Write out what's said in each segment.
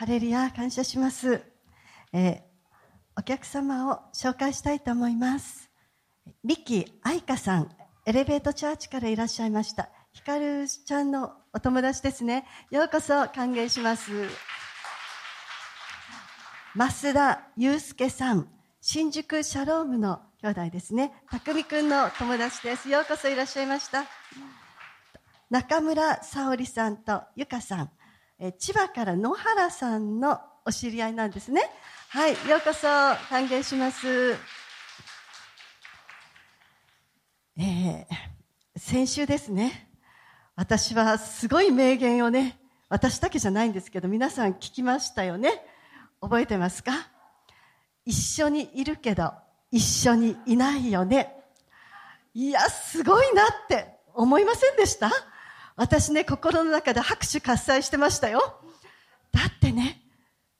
ハレルヤ感謝します、えー、お客様を紹介したいと思います。リキ愛香さんエレベートチャーチからいらっしゃいました。ひかるちゃんのお友達ですね。ようこそ歓迎します。増田祐介さん新宿シャロームの兄弟ですね。匠くんの友達です。ようこそいらっしゃいました。中村沙織さんとゆかさん。え千葉から野原さんのお知り合いなんですね。はい、ようこそ歓迎します。えー、先週ですね、私はすごい名言をね、私だけじゃないんですけど、皆さん聞きましたよね。覚えてますか？一緒にいるけど、一緒にいないよね。いや、すごいなって思いませんでした？私ね、心の中で拍手喝采してましたよ。だってね、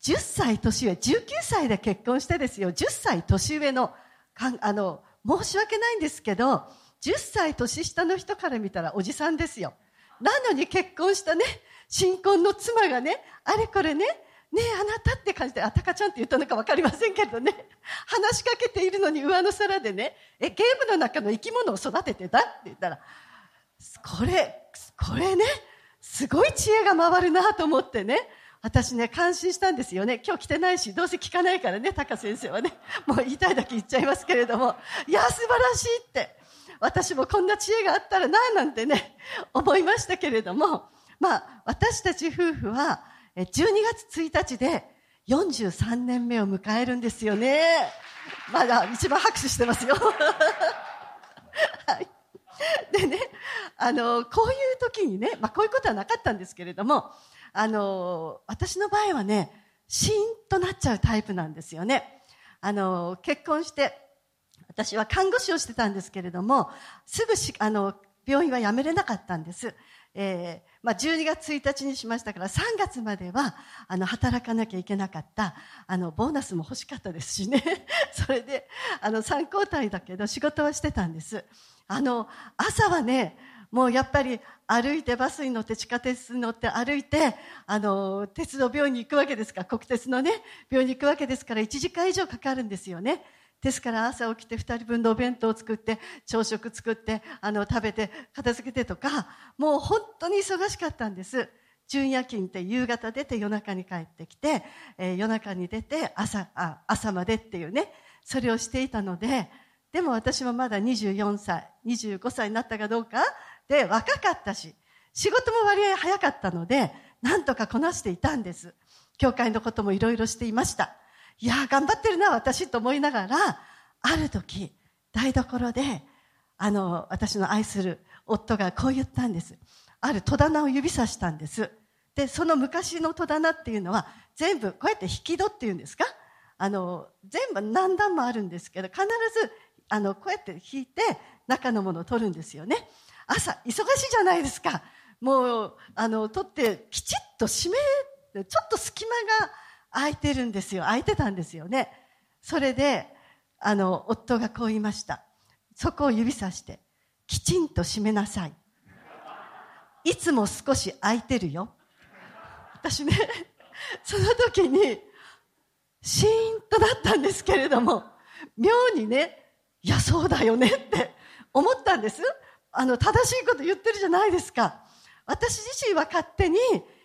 10歳年上、19歳で結婚してですよ、10歳年上の、かあの、申し訳ないんですけど、10歳年下の人から見たらおじさんですよ。なのに結婚したね、新婚の妻がね、あれこれね、ねえ、あなたって感じで、あたかちゃんって言ったのか分かりませんけどね、話しかけているのに上の空でね、え、ゲームの中の生き物を育ててたって言ったら、これ、これね、すごい知恵が回るなと思ってね、私ね、感心したんですよね。今日来てないし、どうせ聞かないからね、タカ先生はね。もう言いたいだけ言っちゃいますけれども、いや、素晴らしいって。私もこんな知恵があったらな、なんてね、思いましたけれども、まあ、私たち夫婦は、12月1日で43年目を迎えるんですよね。まだ一番拍手してますよ。はい。でね、あの、こういう時にね、まあこういうことはなかったんですけれども、あの、私の場合はね、シーンとなっちゃうタイプなんですよね。あの、結婚して、私は看護師をしてたんですけれども、すぐし、あの、病院は辞めれなかったんです。えー、まあ、12月1日にしましたから、3月までは、あの、働かなきゃいけなかった。あの、ボーナスも欲しかったですしね。それで、あの、3交代だけど、仕事はしてたんです。あの、朝はね、もうやっぱり歩いてバスに乗って地下鉄に乗って歩いて、あの、鉄道病院に行くわけですから、国鉄のね、病院に行くわけですから1時間以上かかるんですよね。ですから朝起きて2人分のお弁当を作って、朝食作って、あの、食べて、片付けてとか、もう本当に忙しかったんです。純夜勤って夕方出て夜中に帰ってきて、えー、夜中に出て朝、あ、朝までっていうね、それをしていたので、でも私はまだ24歳、25歳になったかどうかで若かったし、仕事も割合早かったので、なんとかこなしていたんです。教会のこともいろいろしていました。いや頑張ってるな、私と思いながら、ある時、台所で、あの、私の愛する夫がこう言ったんです。ある戸棚を指さしたんです。で、その昔の戸棚っていうのは、全部こうやって引き戸っていうんですか？あの、全部何段もあるんですけど、必ずあの、こうやって引いて中のものを取るんですよね。朝、忙しいじゃないですか。もう、あの、取ってきちっと閉め、ちょっと隙間が空いてるんですよ。空いてたんですよね。それで、あの、夫がこう言いました。そこを指さして、きちんと閉めなさい。いつも少し空いてるよ。私ね、その時に、シーンとなったんですけれども、妙にね、いや、そうだよねって思ったんです。あの、正しいこと言ってるじゃないですか。私自身は勝手に、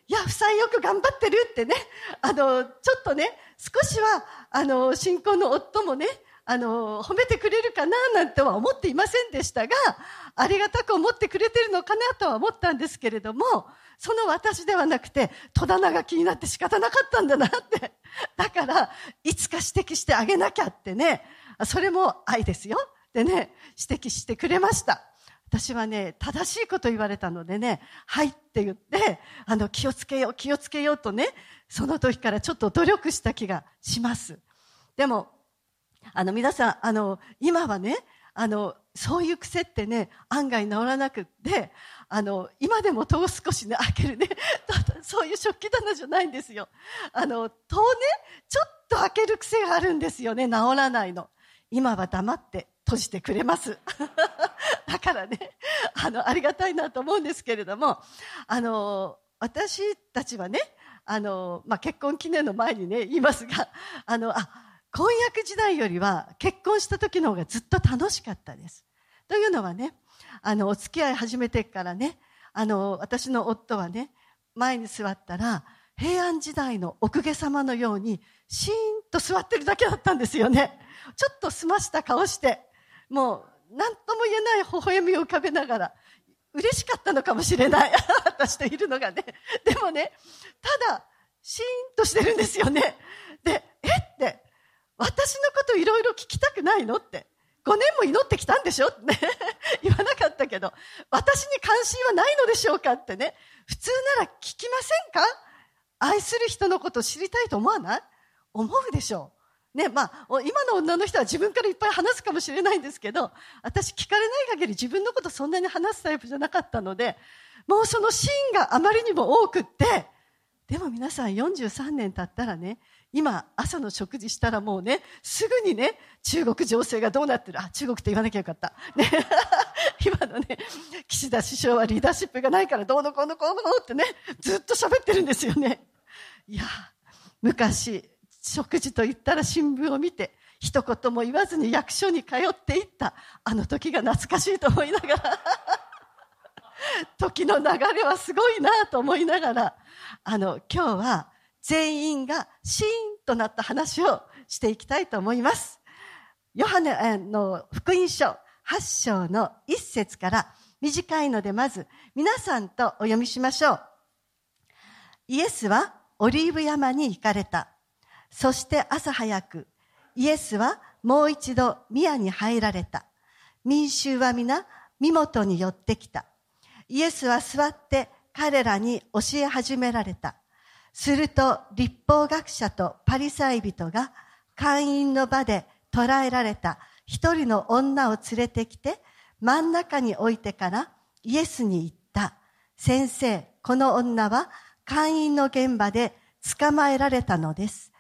いや、負債よく頑張ってるってね、あの、ちょっとね、少しは、あの、新婚の夫もね、あの、褒めてくれるかななんては思っていませんでしたが、ありがたく思ってくれてるのかなとは思ったんですけれども、その私ではなくて、戸棚が気になって仕方なかったんだなって。だから、いつか指摘してあげなきゃってね、それも愛ですよ。でね、指摘してくれました。私はね、正しいこと言われたのでね、はいって言って、あの、気をつけよう、気をつけようとね、その時からちょっと努力した気がします。でも、あの、皆さん、あの、今はね、あの、そういう癖ってね、案外治らなくって、あの、今でも戸を少しね、開けるね、そういう食器棚じゃないんですよ。あの、戸をね、ちょっと開ける癖があるんですよね、治らないの。今は黙って閉じてくれます。だからね、あの、ありがたいなと思うんですけれども、あの、私たちはね、あの、まあ、結婚記念の前にね、言いますが、あの、あ、婚約時代よりは結婚した時の方がずっと楽しかったです。というのはね、あの、お付き合い始めてからね、あの、私の夫はね、前に座ったら、平安時代のお公家様のように、シーンと座ってるだけだったんですよね。ちょっと澄ました顔して、もう、何とも言えない微笑みを浮かべながら、嬉しかったのかもしれない。私といるのがね。でもね、ただ、シーンとしてるんですよね。で、えって、私のこといろいろ聞きたくないのって。5年も祈ってきたんでしょ？ってね。言わなかったけど、私に関心はないのでしょうかってね。普通なら聞きませんか？愛する人のことを知りたいと思わない？思うでしょう。ね、まあ、今の女の人は自分からいっぱい話すかもしれないんですけど、私聞かれない限り自分のことそんなに話すタイプじゃなかったので、もうそのシーンがあまりにも多くって、でも皆さん43年経ったらね、今朝の食事したらもうね、すぐにね、中国情勢がどうなってる？あ、中国って言わなきゃよかった。ね、今のね、岸田首相はリーダーシップがないからどうのこうのこうのってね、ずっと喋ってるんですよね。いや、昔、食事と言ったら新聞を見て、一言も言わずに役所に通っていったあの時が懐かしいと思いながら 時の流れはすごいなと思いながらあの今日は全員がシーンとなった話をしていきたいと思いますヨハネの福音書8章の1節から短いのでまず皆さんとお読みしましょうイエスはオリーブ山に行かれたそして朝早く、イエスはもう一度宮に入られた。民衆は皆、身元に寄ってきた。イエスは座って彼らに教え始められた。すると、立法学者とパリサイ人が会員の場で捕らえられた一人の女を連れてきて、真ん中に置いてからイエスに言った。先生、この女は会員の現場で捕まえられたのです。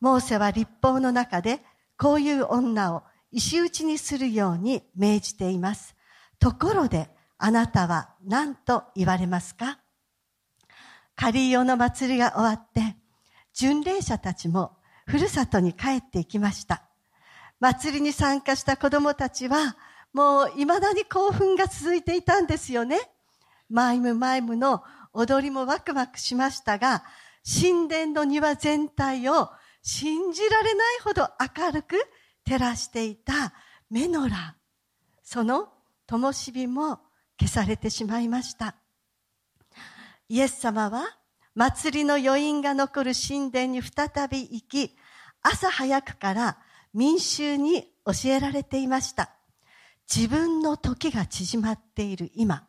モーセは立法の中でこういう女を石打ちにするように命じています。ところであなたは何と言われますか？カリーオの祭りが終わって、巡礼者たちもふるさとに帰っていきました。祭りに参加した子供たちは、もう未だに興奮が続いていたんですよね。マイムマイムの踊りもワクワクしましたが、神殿の庭全体を信じられないほど明るく照らしていたメノラ。その灯火も消されてしまいました。イエス様は祭りの余韻が残る神殿に再び行き、朝早くから民衆に教えられていました。自分の時が縮まっている今、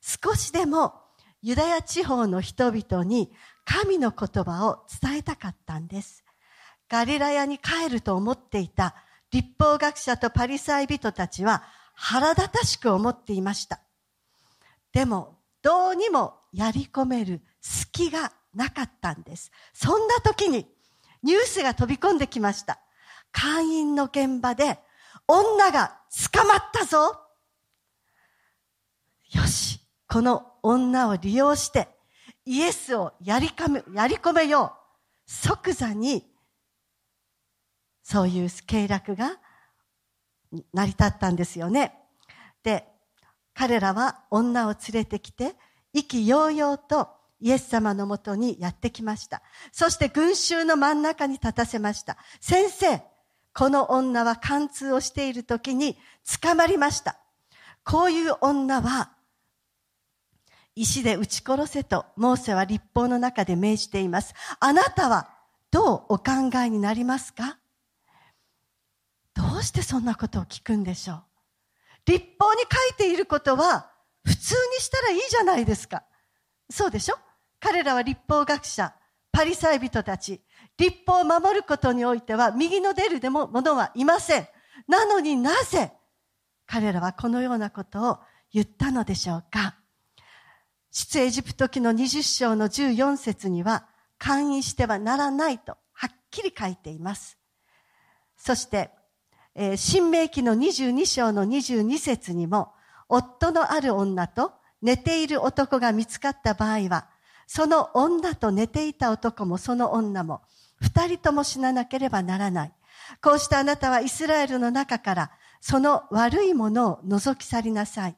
少しでもユダヤ地方の人々に神の言葉を伝えたかったんです。ガリラヤに帰ると思っていた立法学者とパリサイ人たちは腹立たしく思っていました。でも、どうにもやり込める隙がなかったんです。そんな時にニュースが飛び込んできました。会員の現場で女が捕まったぞよし、この女を利用してイエスをやりかめ、やり込めよう。即座にそういう計略が成り立ったんですよね。で、彼らは女を連れてきて、意気揚々とイエス様のもとにやってきました。そして群衆の真ん中に立たせました。先生、この女は貫通をしている時に捕まりました。こういう女は石で撃ち殺せとモーセは立法の中で命じています。あなたはどうお考えになりますか？どうしてそんなことを聞くんでしょう？立法に書いていることは普通にしたらいいじゃないですか。そうでしょ？彼らは立法学者、パリサイ人たち、立法を守ることにおいては右の出るでも者はいません。なのになぜ彼らはこのようなことを言ったのでしょうか出エジプト記の20章の14節には、勧誘してはならないとはっきり書いています。そして、えー、新明記の22章の22節にも、夫のある女と寝ている男が見つかった場合は、その女と寝ていた男もその女も、二人とも死ななければならない。こうしてあなたはイスラエルの中からその悪いものを除き去りなさい。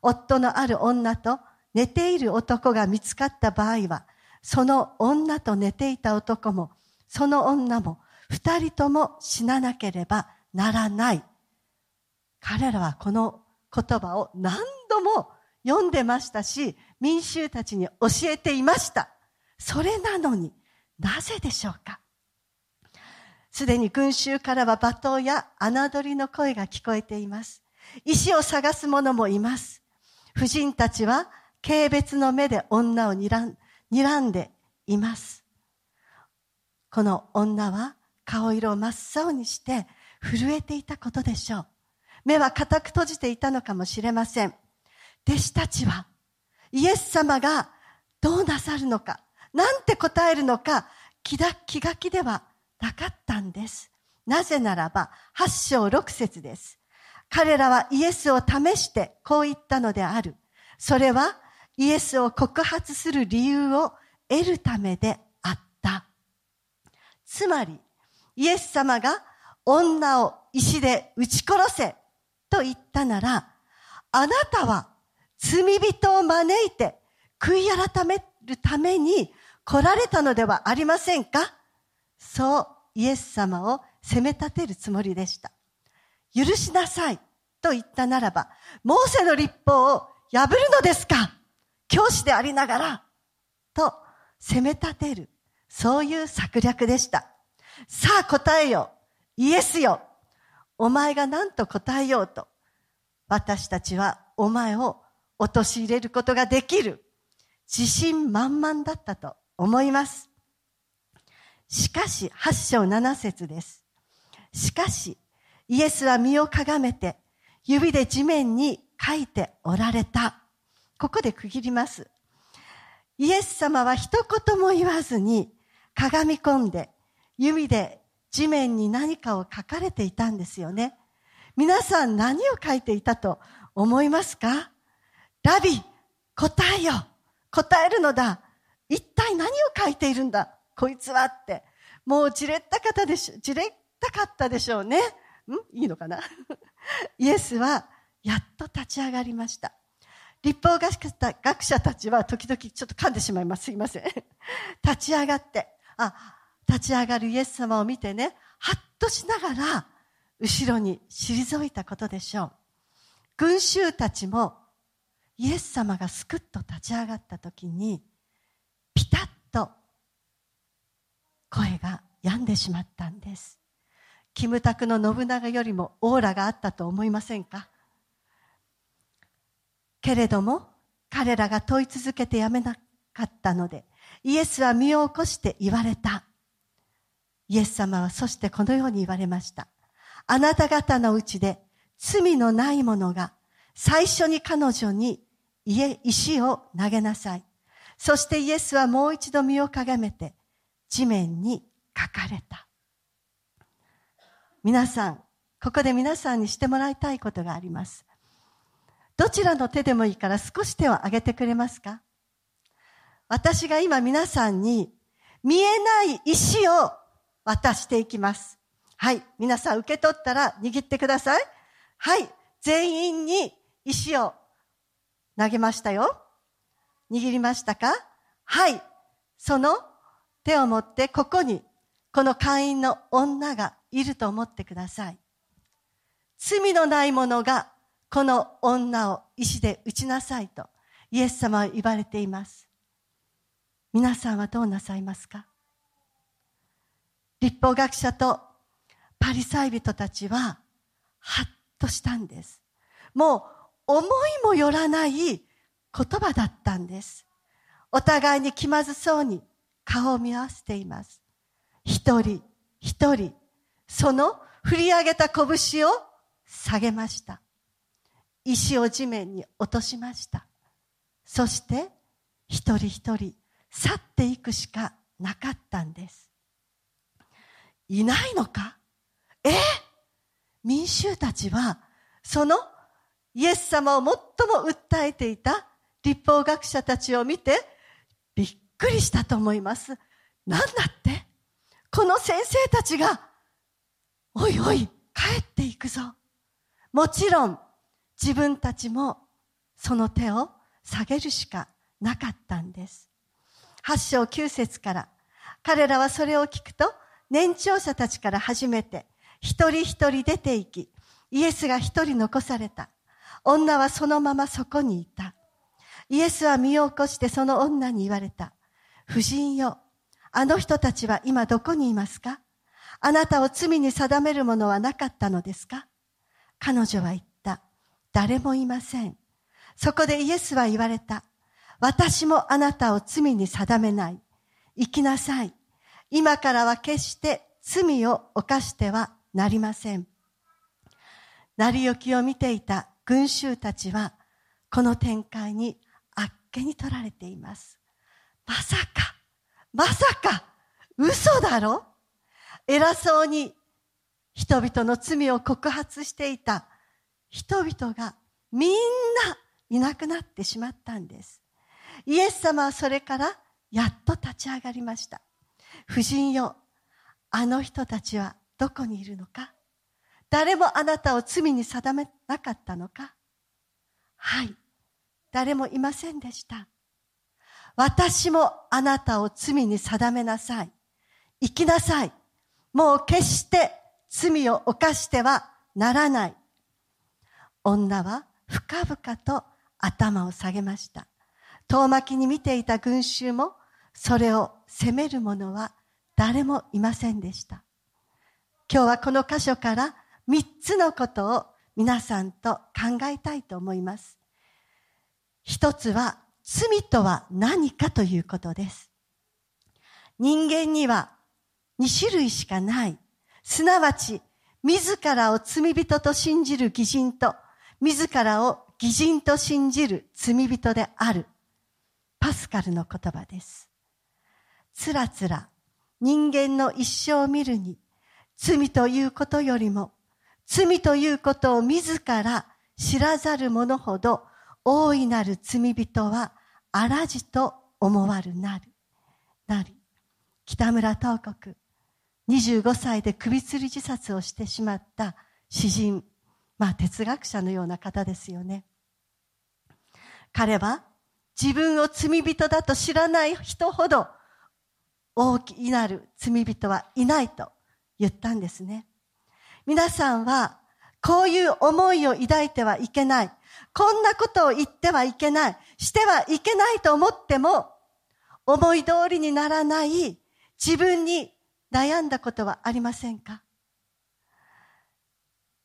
夫のある女と寝ている男が見つかった場合は、その女と寝ていた男も、その女も、二人とも死ななければならない。彼らはこの言葉を何度も読んでましたし、民衆たちに教えていました。それなのになぜでしょうか？すでに群衆からは罵倒や侮りの声が聞こえています。石を探す者もいます。婦人たちは軽蔑の目で女を睨ん睨んでいます。この女は顔色を真っ青にして震えていたことでしょう。目は固く閉じていたのかもしれません。弟子たちはイエス様がどうなさるのか、なんて答えるのか、気が気が気ではなかったんです。なぜならば、八章六節です。彼らはイエスを試してこう言ったのである。それはイエスを告発する理由を得るためであった。つまり、イエス様が女を石で撃ち殺せと言ったなら、あなたは罪人を招いて悔い改めるために来られたのではありませんか？そうイエス様を責め立てるつもりでした。許しなさいと言ったならば、モーセの立法を破るのですか？教師でありながらと責め立てる、そういう策略でした。さあ答えよ。イエスよ。お前が何と答えようと。私たちはお前を陥れることができる。自信満々だったと思います。しかし、八章七節です。しかし、イエスは身をかがめて、指で地面に書いておられた。ここで区切ります。イエス様は一言も言わずに、かがみ込んで、指で地面に何かを書かれていたんですよね。皆さん何を書いていたと思いますかラビ、答えよ答えるのだ一体何を書いているんだ？こいつはって。もうじれった方でしょ、じれったかったでしょうね。ん？いいのかな？イエスはやっと立ち上がりました。立法学者たちは時々ちょっと噛んでしまいます。すいません。立ち上がって、あ、立ち上がるイエス様を見てね、はっとしながら、後ろに退いたことでしょう。群衆たちも、イエス様がすくっと立ち上がった時に、ピタッと声が止んでしまったんです。キムタクの信長よりもオーラがあったと思いませんか？けれども、彼らが問い続けてやめなかったので、イエスは身を起こして言われた。イエス様はそしてこのように言われました。あなた方のうちで罪のない者が最初に彼女に、石を投げなさい。そしてイエスはもう一度身をかがめて地面に書かれた。皆さん、ここで皆さんにしてもらいたいことがあります。どちらの手でもいいから少し手を挙げてくれますか？私が今皆さんに見えない石を渡していきます。はい。皆さん受け取ったら握ってください。はい。全員に石を投げましたよ。握りましたか？はい。その手を持ってここにこの会員の女がいると思ってください。罪のない者がこの女を石で打ちなさいとイエス様は言われています。皆さんはどうなさいますか？立法学者とパリサイ人たちはハッとしたんです。もう思いもよらない言葉だったんです。お互いに気まずそうに顔を見合わせています。一人一人その振り上げた拳を下げました。石を地面に落としました。そして一人一人去っていくしかなかったんです。いないのか？え？民衆たちはそのイエス様を最も訴えていた立法学者たちを見てくりしたと思います。なんだって？この先生たちが、おいおい、帰っていくぞ。もちろん、自分たちもその手を下げるしかなかったんです。八章九節から、彼らはそれを聞くと、年長者たちから初めて、一人一人出て行き、イエスが一人残された。女はそのままそこにいた。イエスは身を起こしてその女に言われた。夫人よ、あの人たちは今どこにいますか？あなたを罪に定めるものはなかったのですか？彼女は言った。誰もいません。そこでイエスは言われた。私もあなたを罪に定めない。生きなさい。今からは決して罪を犯してはなりません。成り行きを見ていた群衆たちは、この展開にあっけに取られています。まさか、まさか、嘘だろ？偉そうに人々の罪を告発していた人々がみんないなくなってしまったんです。イエス様はそれからやっと立ち上がりました。夫人よ、あの人たちはどこにいるのか？誰もあなたを罪に定めなかったのか？はい。誰もいませんでした。私もあなたを罪に定めなさい。生きなさい。もう決して罪を犯してはならない。女は深々と頭を下げました。遠巻きに見ていた群衆もそれを責める者は誰もいませんでした。今日はこの箇所から三つのことを皆さんと考えたいと思います。一つは罪とは何かということです。人間には二種類しかない。すなわち、自らを罪人と信じる偽人と、自らを偽人と信じる罪人である。パスカルの言葉です。つらつら人間の一生を見るに、罪ということよりも、罪ということを自ら知らざる者ほど大いなる罪人は荒地と思わるなる。なり。北村東国。25歳で首吊り自殺をしてしまった詩人。まあ哲学者のような方ですよね。彼は自分を罪人だと知らない人ほど大きなる罪人はいないと言ったんですね。皆さんはこういう思いを抱いてはいけない。こんなことを言ってはいけない。してはいけないと思っても、思い通りにならない自分に悩んだことはありませんか？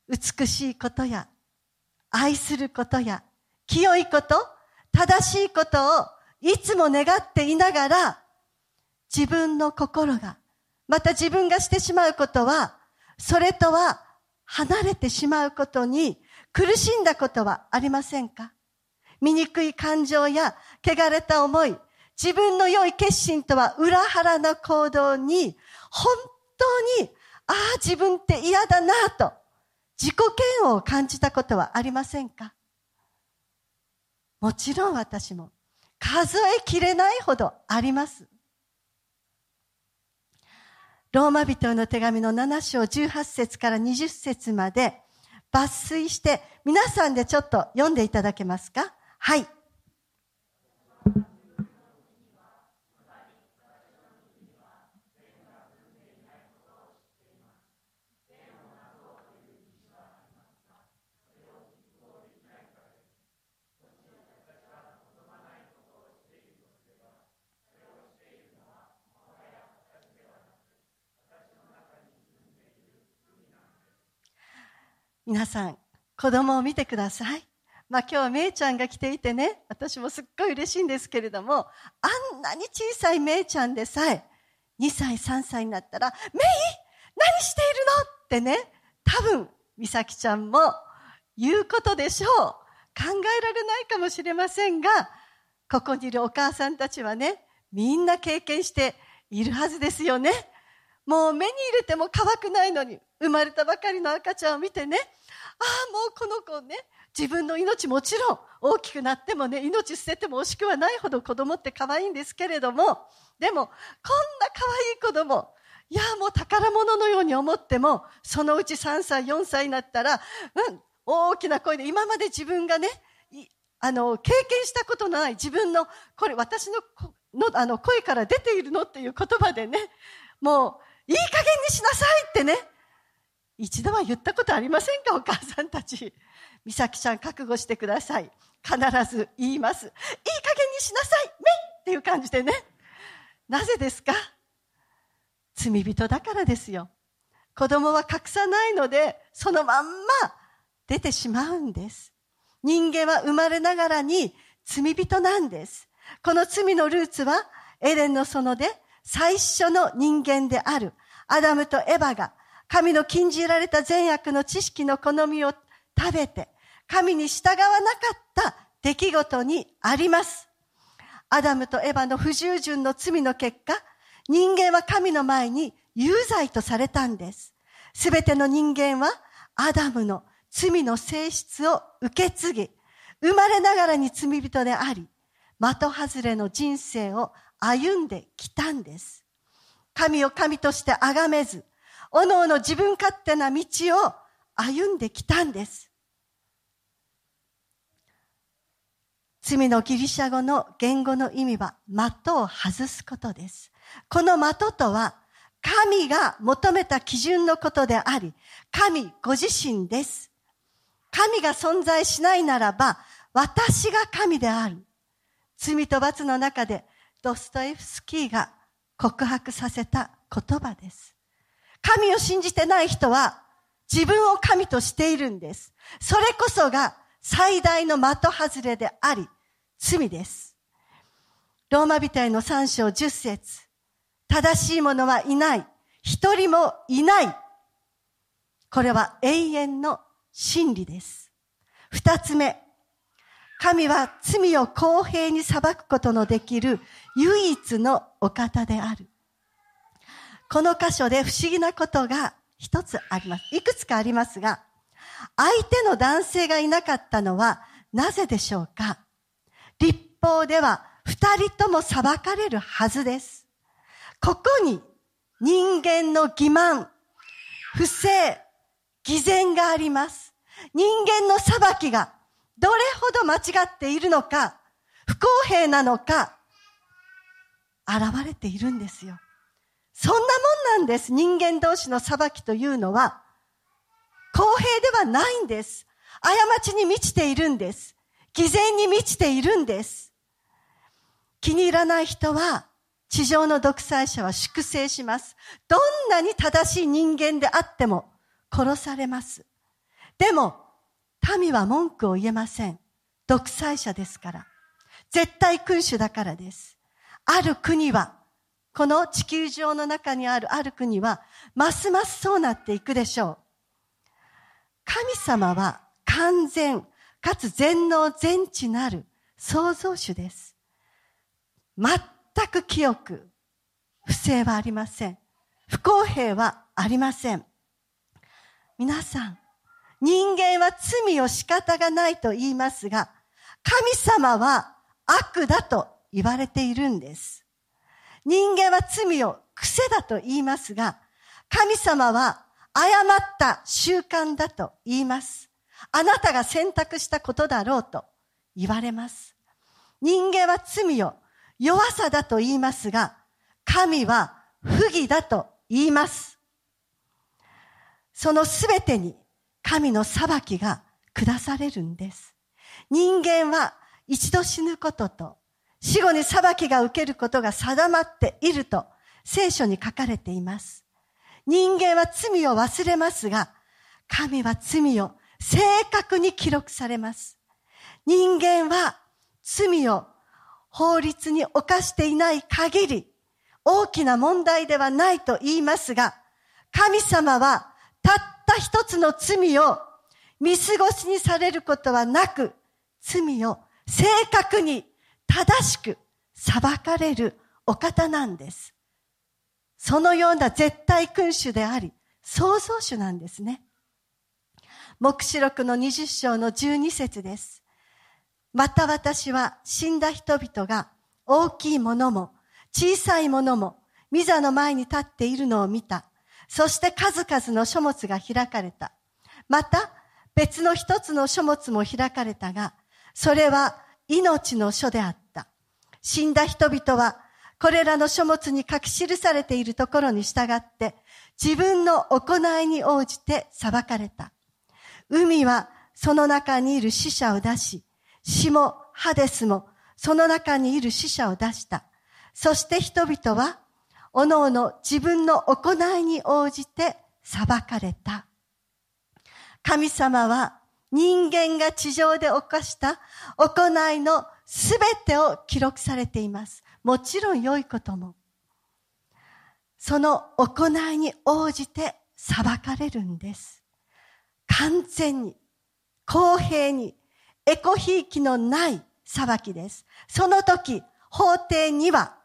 美しいことや、愛することや、清いこと、正しいことをいつも願っていながら、自分の心が、また自分がしてしまうことは、それとは離れてしまうことに苦しんだことはありませんか？醜い感情や汚れた思い、自分の良い決心とは裏腹な行動に、本当に、ああ、自分って嫌だなと、自己嫌悪を感じたことはありませんか？もちろん私も数えきれないほどあります。ローマ人の手紙の7章18節から20節まで抜粋して皆さんでちょっと読んでいただけますか？はい。皆さん、子供を見てください。まあ今日はめいちゃんが来ていてね、私もすっごい嬉しいんですけれども、あんなに小さいめいちゃんでさえ、2歳、3歳になったら、めい何しているの？ってね、多分、美咲ちゃんも言うことでしょう。考えられないかもしれませんが、ここにいるお母さんたちはね、みんな経験しているはずですよね。もう目に入れても乾くないのに、生まれたばかりの赤ちゃんを見てね、ああ、もうこの子ね、自分の命もちろん大きくなってもね、命捨てても惜しくはないほど子供って可愛いんですけれども、でも、こんな可愛い子供、いや、もう宝物のように思っても、そのうち3歳、4歳になったら、うん、大きな声で、今まで自分がね、あの、経験したことのない自分の、これ私ののあの声から出ているのっていう言葉でね、もう、いい加減にしなさいってね、一度は言ったことありませんかお母さんたち。美咲ちゃん覚悟してください。必ず言います。いい加減にしなさいめっていう感じでね。なぜですか？罪人だからですよ。子供は隠さないので、そのまんま出てしまうんです。人間は生まれながらに罪人なんです。この罪のルーツはエレンの園で最初の人間であるアダムとエバが神の禁じられた善悪の知識の好みを食べて神に従わなかった出来事にあります。アダムとエバの不従順の罪の結果、人間は神の前に有罪とされたんです。すべての人間はアダムの罪の性質を受け継ぎ、生まれながらに罪人であり、的外れの人生を歩んできたんです。神を神として崇めず、おのおの自分勝手な道を歩んできたんです。罪のギリシャ語の言語の意味は的を外すことです。この的とは神が求めた基準のことであり、神ご自身です。神が存在しないならば、私が神である。罪と罰の中でドストエフスキーが告白させた言葉です。神を信じてない人は自分を神としているんです。それこそが最大の的外れであり、罪です。ローマ人への三章十節正しい者はいない。一人もいない。これは永遠の真理です。二つ目。神は罪を公平に裁くことのできる唯一のお方である。この箇所で不思議なことが一つあります。いくつかありますが、相手の男性がいなかったのはなぜでしょうか？立法では二人とも裁かれるはずです。ここに人間の欺瞞、不正、偽善があります。人間の裁きがどれほど間違っているのか、不公平なのか、現れているんですよ。そんなもんなんです。人間同士の裁きというのは、公平ではないんです。過ちに満ちているんです。偽善に満ちているんです。気に入らない人は、地上の独裁者は粛清します。どんなに正しい人間であっても殺されます。でも、民は文句を言えません。独裁者ですから。絶対君主だからです。ある国は、この地球上の中にあるある国は、ますますそうなっていくでしょう。神様は完全、かつ全能全知なる創造主です。全く清く、不正はありません。不公平はありません。皆さん、人間は罪を仕方がないと言いますが、神様は悪だと言われているんです。人間は罪を癖だと言いますが、神様は誤った習慣だと言います。あなたが選択したことだろうと言われます。人間は罪を弱さだと言いますが、神は不義だと言います。そのすべてに神の裁きが下されるんです。人間は一度死ぬことと死後に裁きが受けることが定まっていると聖書に書かれています。人間は罪を忘れますが、神は罪を正確に記録されます。人間は罪を法律に犯していない限り大きな問題ではないと言いますが、神様はたった一つの罪を見過ごしにされることはなく、罪を正確に正しく裁かれるお方なんです。そのような絶対君主であり、創造主なんですね。目視録の20章の12節です。また私は死んだ人々が大きいものも小さいものも御座の前に立っているのを見た。そして数々の書物が開かれた。また別の一つの書物も開かれたが、それは命の書であった。死んだ人々はこれらの書物に書き記されているところに従って自分の行いに応じて裁かれた。海はその中にいる死者を出し、死もハデスもその中にいる死者を出した。そして人々は、おのおの自分の行いに応じて裁かれた。神様は人間が地上で犯した行いのすべてを記録されています。もちろん良いことも。その行いに応じて裁かれるんです。完全に、公平に、エコひいきのない裁きです。その時、法廷には、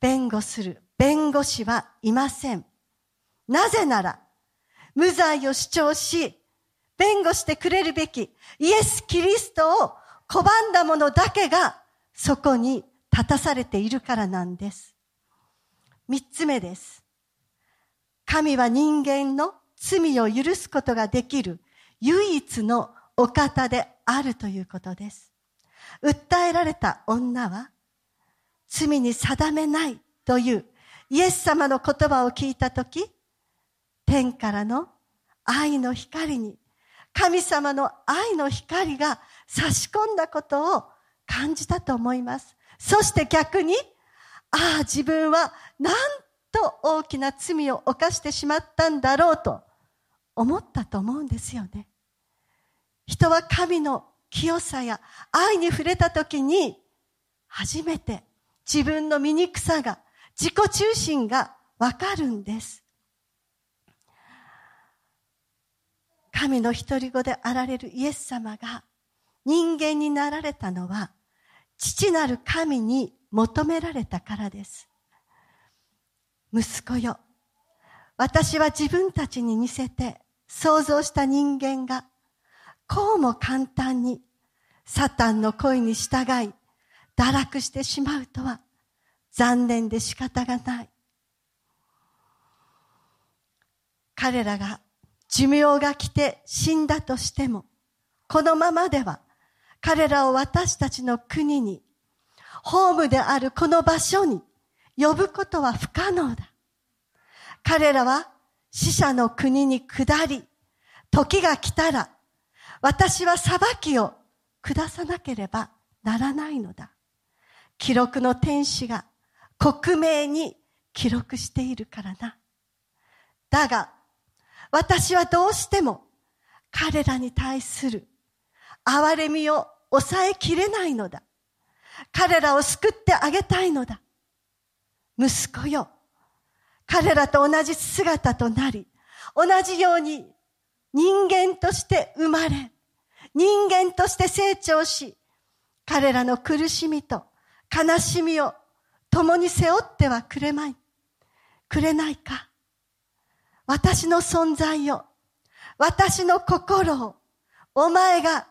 弁護する弁護士はいません。なぜなら、無罪を主張し、弁護してくれるべきイエス・キリストを拒んだ者だけがそこに立たされているからなんです。三つ目です。神は人間の罪を許すことができる唯一のお方であるということです。訴えられた女は罪に定めないというイエス様の言葉を聞いたとき、天からの愛の光に神様の愛の光が差し込んだことを感じたと思います。そして逆に、ああ、自分はなんと大きな罪を犯してしまったんだろうと思ったと思うんですよね。人は神の清さや愛に触れた時に初めて自分の醜さが自己中心がわかるんです。神の一人子であられるイエス様が人間になられたのは父なる神に求められたからです。息子よ、私は自分たちに似せて想像した人間がこうも簡単にサタンの声に従い堕落してしまうとは残念で仕方がない。彼らが寿命が来て死んだとしても、このままでは彼らを私たちの国に、ホームであるこの場所に呼ぶことは不可能だ。彼らは死者の国に下り、時が来たら、私は裁きを下さなければならないのだ。記録の天使が克明に記録しているからな。だが、私はどうしても彼らに対する憐れみを抑えきれないのだ。彼らを救ってあげたいのだ。息子よ。彼らと同じ姿となり、同じように人間として生まれ、人間として成長し、彼らの苦しみと悲しみを共に背負ってはくれまい。くれないか。私の存在を、私の心を、お前が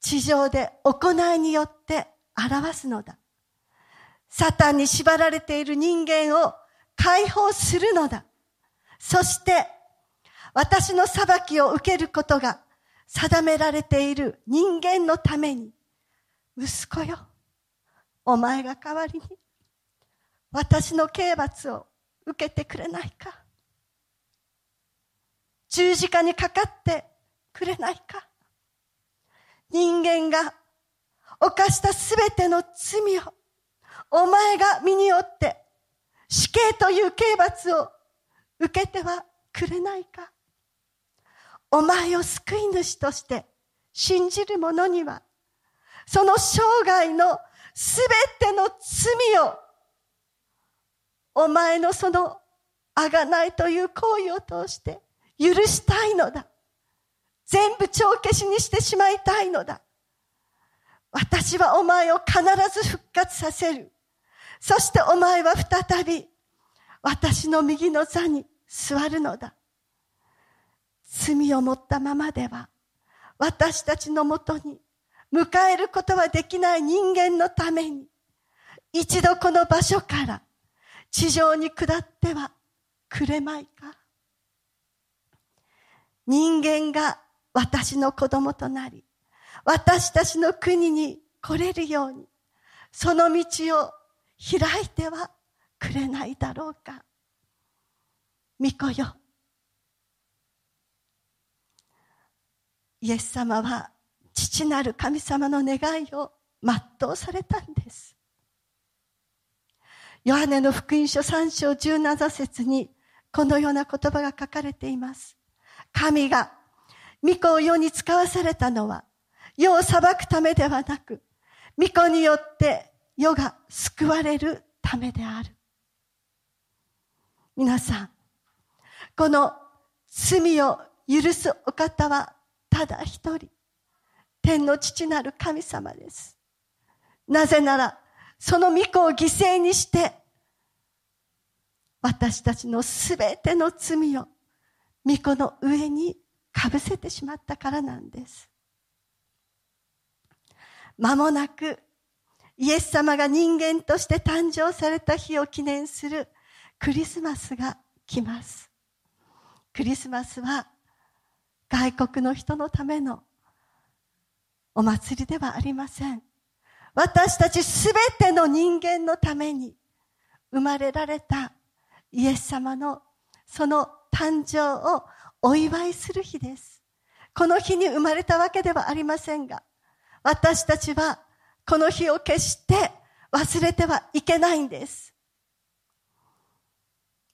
地上で行いによって表すのだ。サタンに縛られている人間を解放するのだ。そして、私の裁きを受けることが定められている人間のために、息子よ、お前が代わりに、私の刑罰を受けてくれないか。十字架にかかってくれないか人間が犯したすべての罪をお前が身によって死刑という刑罰を受けてはくれないかお前を救い主として信じる者にはその生涯のすべての罪をお前のそのあがないという行為を通して許したいのだ。全部帳消しにしてしまいたいのだ。私はお前を必ず復活させる。そしてお前は再び私の右の座に座るのだ。罪を持ったままでは、私たちのもとに迎えることはできない人間のために、一度この場所から地上に下ってはくれまいか。人間が私の子供となり、私たちの国に来れるように、その道を開いてはくれないだろうか。巫女よ。イエス様は父なる神様の願いを全うされたんです。ヨハネの福音書3章17節にこのような言葉が書かれています。神が御子を世に使わされたのは世を裁くためではなく、御子によって世が救われるためである。皆さん、この罪を許すお方はただ一人、天の父なる神様です。なぜなら、その御子を犠牲にして、私たちのすべての罪を御子の上にかぶせてしまったからなんです。間もなく、イエス様が人間として誕生された日を記念するクリスマスが来ます。クリスマスは外国の人のためのお祭りではありません。私たちすべての人間のために生まれられたイエス様のその誕生をお祝いする日です。この日に生まれたわけではありませんが、私たちはこの日を決して忘れてはいけないんです。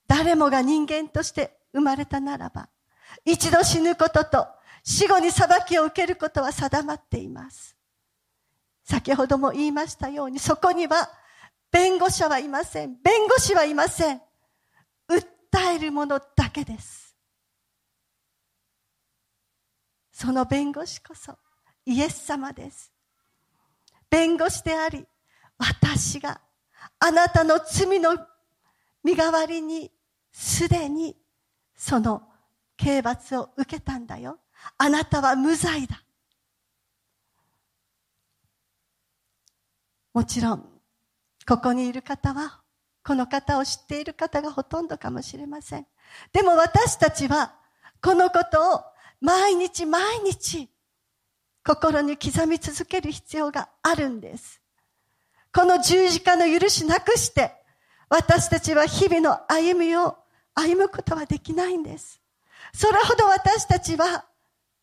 誰もが人間として生まれたならば、一度死ぬことと死後に裁きを受けることは定まっています。先ほども言いましたように、そこには弁護者はいません。弁護士はいません。訴えるものだけです。その弁護士こそイエス様です。弁護士であり、私があなたの罪の身代わりにすでにその刑罰を受けたんだよ。あなたは無罪だ。もちろん、ここにいる方は、この方を知っている方がほとんどかもしれません。でも私たちは、このことを毎日毎日、心に刻み続ける必要があるんです。この十字架の許しなくして、私たちは日々の歩みを歩むことはできないんです。それほど私たちは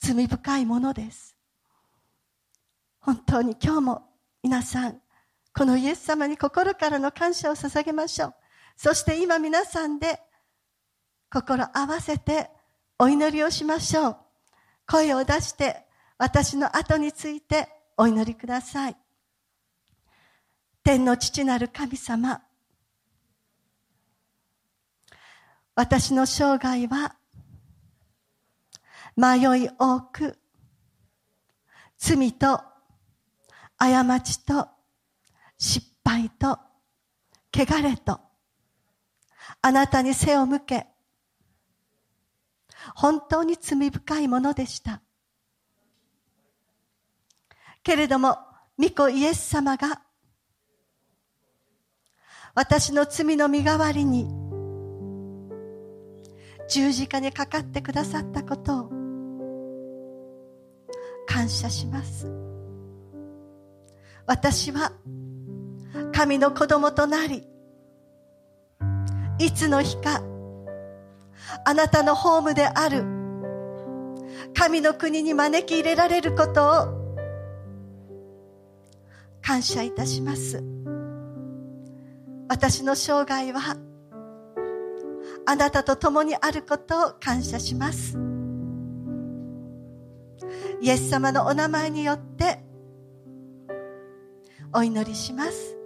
罪深いものです。本当に今日も皆さん、このイエス様に心からの感謝を捧げましょう。そして今皆さんで心合わせてお祈りをしましょう。声を出して私の後についてお祈りください。天の父なる神様、私の生涯は迷い多く、罪と過ちと失敗と汚れとあなたに背を向け、本当に罪深いものでした。けれども、御子イエス様が私の罪の身代わりに十字架にかかってくださったことを感謝します。私は神の子供となり、いつの日かあなたのホームである神の国に招き入れられることを感謝いたします。私の生涯はあなたと共にあることを感謝します。イエス様のお名前によってお祈りします。